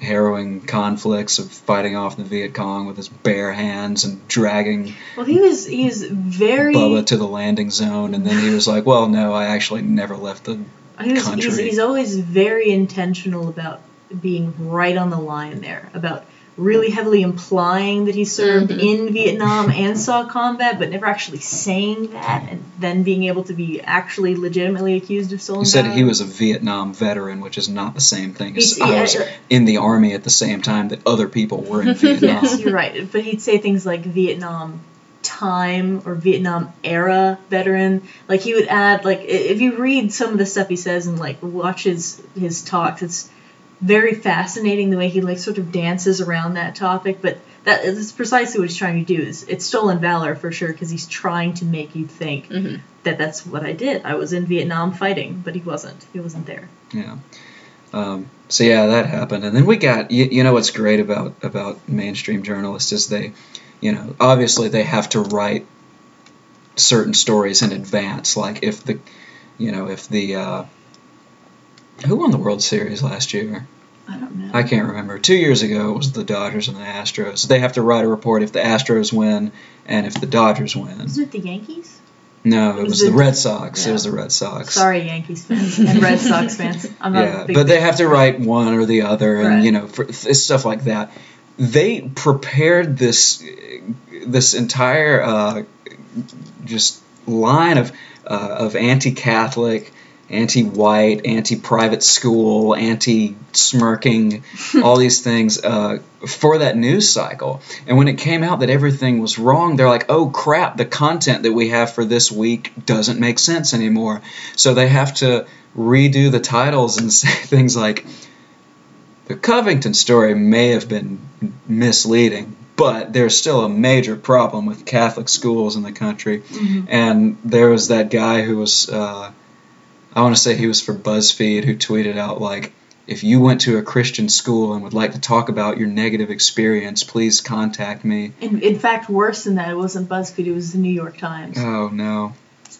harrowing conflicts of fighting off the Viet Cong with his bare hands and dragging Well, he was he's very Bubba to the landing zone, and then he was like, "Well, no, I actually never left the He was, he's, country. he's always very intentional about being right on the line there, about really heavily implying that he served Mhm. in Vietnam and saw combat, but never actually saying that, and then being able to be actually legitimately accused of stolen He said valor. he was a Vietnam veteran, which is not the same thing as He's- I was uh, in the army at the same time that other people were in Vietnam. Yes, you're right. But he'd say things like Vietnam time or Vietnam era veteran. Like he would add like if you read some of the stuff he says and like watch his his talks, it's very fascinating the way he like sort of dances around that topic. But that is precisely what he's trying to do. Is it's stolen valor for sure because he's trying to make you think Mhm. that that's what I did. I was in Vietnam fighting, but he wasn't. He wasn't there. Yeah. Um, so yeah, that happened, and then we got you, you know what's great about about mainstream journalists is they, you know, obviously they have to write certain stories in advance. Like if the, you know, if the uh, who won the World Series last year? I don't know. I can't remember. Two years ago, it was the Dodgers and the Astros. They have to write a report if the Astros win and if the Dodgers win. Isn't it the Yankees? No, it was was the the- Red Sox. It was the Red Sox. Sorry, Yankees fans and Red Sox fans. I'm not yeah, but they have to write one or the other, and Right. you know, for, stuff like that. They prepared this this entire uh, just line of uh, of anti-Catholic, anti-white, anti-private school, anti-smirking, all these things uh, for that news cycle. And when it came out that everything was wrong, they're like, "Oh crap! The content that we have for this week doesn't make sense anymore." So they have to redo the titles and say things like, "The Covington story may have been misleading." But there's still a major problem with Catholic schools in the country. Mhm. And there was that guy who was, uh, I want to say he was for BuzzFeed, who tweeted out, like, if you went to a Christian school and would like to talk about your negative experience, please contact me. In, in fact, worse than that, it wasn't BuzzFeed; it was the New York Times. Oh no!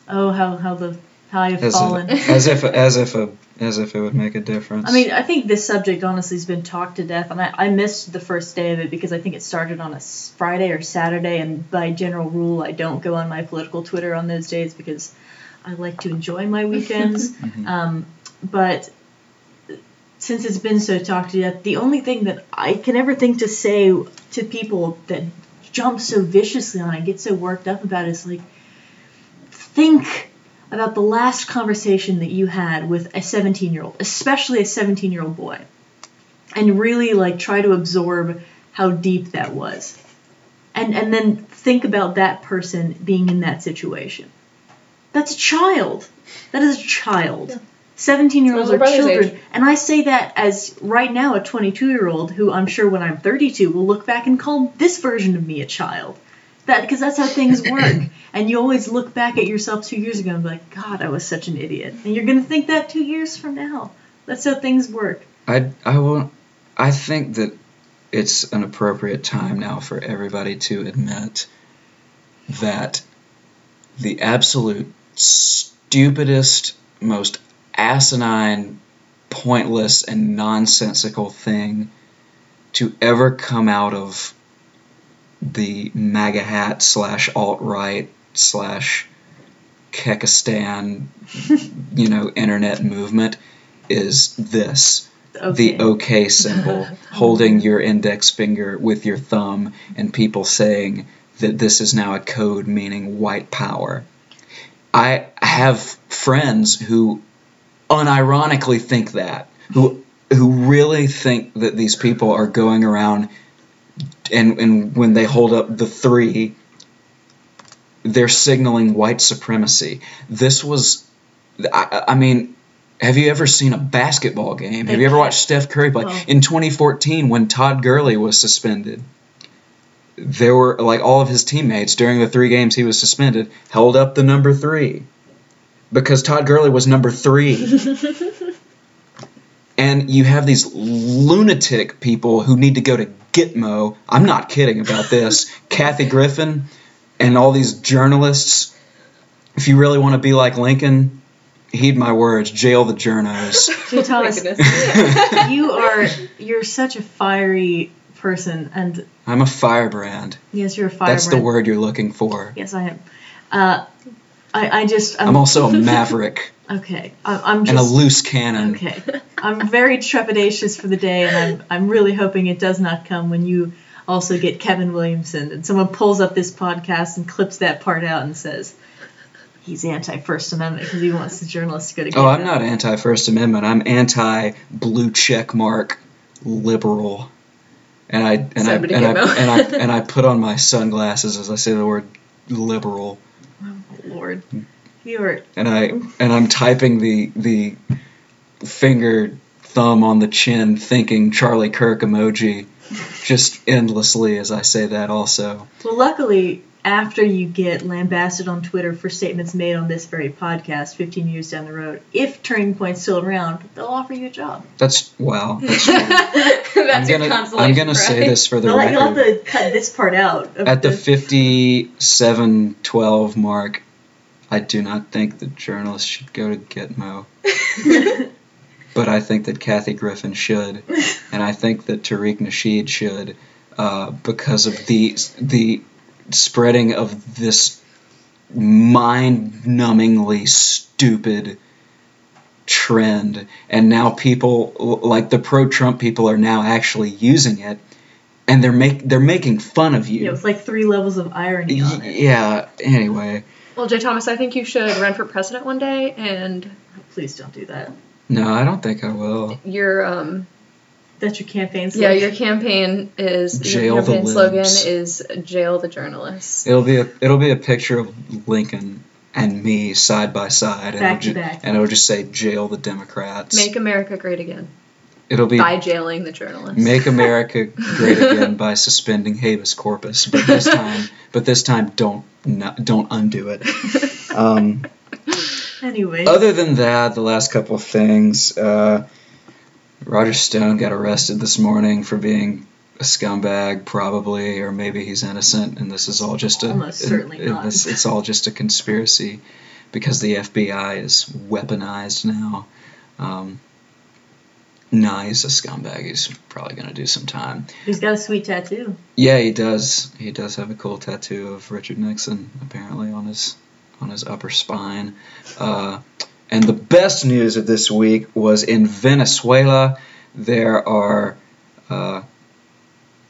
Oh, how how the how I've As, fallen. as if as if a as if it would make a difference. I mean, I think this subject honestly has been talked to death, and I, I missed the first day of it because I think it started on a Friday or Saturday, and by general rule, I don't go on my political Twitter on those days because I like to enjoy my weekends. Mhm. um, but since it's been so talked to death, the only thing that I can ever think to say to people that jump so viciously on it, get so worked up about it, is like, think about the last conversation that you had with a 17 year old, especially a 17 year old boy, and really like try to absorb how deep that was. And, and then think about that person being in that situation. That's a child. That is a child. 17 year olds are little brother's children. And I say that as right now a 22 year old who I'm sure when I'm 32 will look back and call this version of me a child. That because that's how things work. and you always look back at yourself two years ago and be like, God, I was such an idiot. And you're gonna think that two years from now. That's how things work. I I will. I think that it's an appropriate time now for everybody to admit that the absolute stupidest, most asinine, pointless, and nonsensical thing to ever come out of the MAGA hat slash alt right slash Kekistan, you know, internet movement is this Okay. the OK symbol, oh holding your index finger with your thumb, and people saying that this is now a code meaning white power. I have friends who unironically think that, who who really think that these people are going around and and when they hold up the three they're signaling white supremacy. This was I, I mean have you ever seen a basketball game? Have you ever watched Steph Curry play? In 2014, when Todd Gurley was suspended, there were like all of his teammates during the three games he was suspended held up the number three because Todd Gurley was number three. and you have these lunatic people who need to go to Gitmo. I'm not kidding about this. Kathy Griffin and all these journalists. If you really want to be like Lincoln, heed my words. Jail the journos. Jay My Thomas, you are you're such a fiery person, and I'm a firebrand. yes, you're a firebrand. That's the word you're looking for. Yes, I am. Uh, I, I just I'm, I'm also a maverick okay. I, I'm and a loose cannon. okay. I'm very trepidatious for the day, and I'm I'm really hoping it does not come when you also get Kevin Williamson and someone pulls up this podcast and clips that part out and says he's anti First Amendment because he wants the journalists to go to. Oh, I'm not anti First Amendment. I'm anti blue check mark liberal. And I and I and I, and I and I put on my sunglasses as I say the word liberal. Oh, Lord, hmm. you are And I and I'm typing the the finger thumb on the chin thinking Charlie Kirk emoji just endlessly as I say that also. Well, luckily, after you get lambasted on Twitter for statements made on this very podcast 15 years down the road, if Turning Point's still around, they'll offer you a job. That's wow. That's That's I'm gonna I'm gonna say this for the You'll, you'll have to cut this part out. At the 5712 mark, I do not think that journalists should go to Gitmo, but I think that Kathy Griffin should, and I think that Tariq Nasheed should, uh, because of the the spreading of this mind-numbingly stupid trend, and now people like the pro-Trump people are now actually using it, and they're make they're making fun of you. you know, it's like three levels of irony on it. Yeah. Anyway, Well, Jay Thomas, I think you should run for president one day, and Please don't do that. no, I don't think I will. your um That's your campaign yeah slogan. your campaign is Jail your the campaign slogan libs. is jail the journalists. It'll be a it'll be a picture of Lincoln and me side by side, and Back it'll to ju- back. and it'll just say "Jail the Democrats." Make America great again it'll be by jailing the journalists. "Make America Great Again" by suspending habeas corpus, but this time, but this time, don't not, don't undo it. Um, Anyway, Other than that, the last couple of things, uh, Roger Stone got arrested this morning for being a scumbag, probably, or maybe he's innocent, and this is all just a. Almost certainly it- not. It's, it's all just a conspiracy, because the FBI is weaponized now. Um, nah, he's a scumbag. He's probably gonna do some time. he's got a sweet tattoo. Yeah, he does. He does have a cool tattoo of Richard Nixon apparently on his on his upper spine. Uh, and the best news of this week was in Venezuela. There are uh,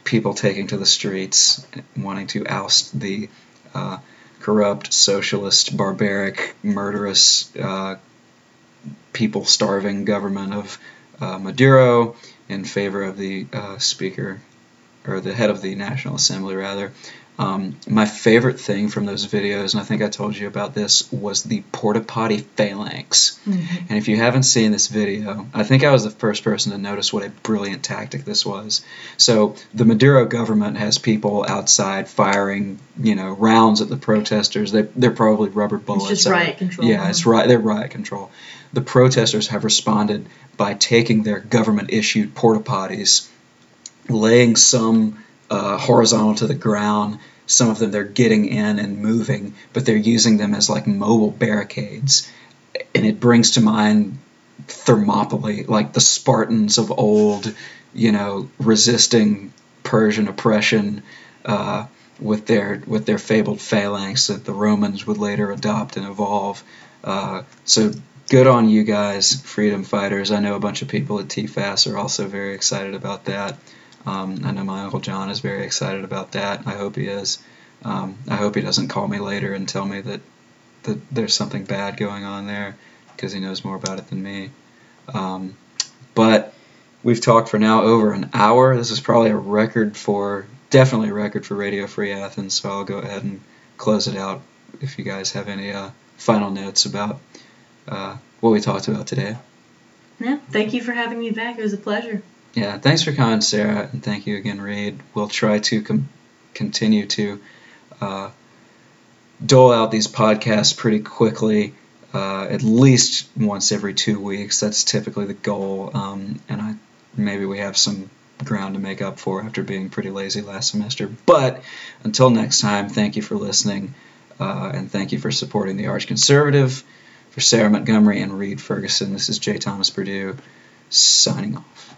people taking to the streets wanting to oust the uh, corrupt, socialist, barbaric, murderous, uh, people starving government of uh, Maduro in favor of the uh, speaker or the head of the National Assembly, rather, Um, my favorite thing from those videos, and I think I told you about this, was the porta potty phalanx. Mm-hmm. And if you haven't seen this video, I think I was the first person to notice what a brilliant tactic this was. So the Maduro government has people outside firing, you know, rounds at the protesters. They they're probably rubber bullets. It's just riot control. Yeah, it's right. They're riot control. The protesters have responded by taking their government-issued porta potties, laying some uh, horizontal to the ground. Some of them they're getting in and moving, but they're using them as like mobile barricades. And it brings to mind Thermopylae, like the Spartans of old, you know, resisting Persian oppression uh, with their with their fabled phalanx that the Romans would later adopt and evolve. Uh, so good on you guys, freedom fighters. I know a bunch of people at TFAS are also very excited about that. Um, I know my Uncle John is very excited about that. I hope he is. Um, I hope he doesn't call me later and tell me that, that there's something bad going on there because he knows more about it than me. Um, but we've talked for now over an hour. This is probably a record for, definitely a record for Radio Free Athens, so I'll go ahead and close it out if you guys have any uh, final notes about uh, what we talked about today. Yeah. Thank you for having me back. It was a pleasure. Yeah, thanks for coming, Sarah, and thank you again, Reed. We'll try to com- continue to uh, dole out these podcasts pretty quickly, uh, at least once every two weeks. That's typically the goal, um, and I maybe we have some ground to make up for after being pretty lazy last semester. But until next time, thank you for listening, uh, and thank you for supporting the Arch Conservative. For Sarah Montgomery and Reed Ferguson, this is J. Thomas Perdue signing off.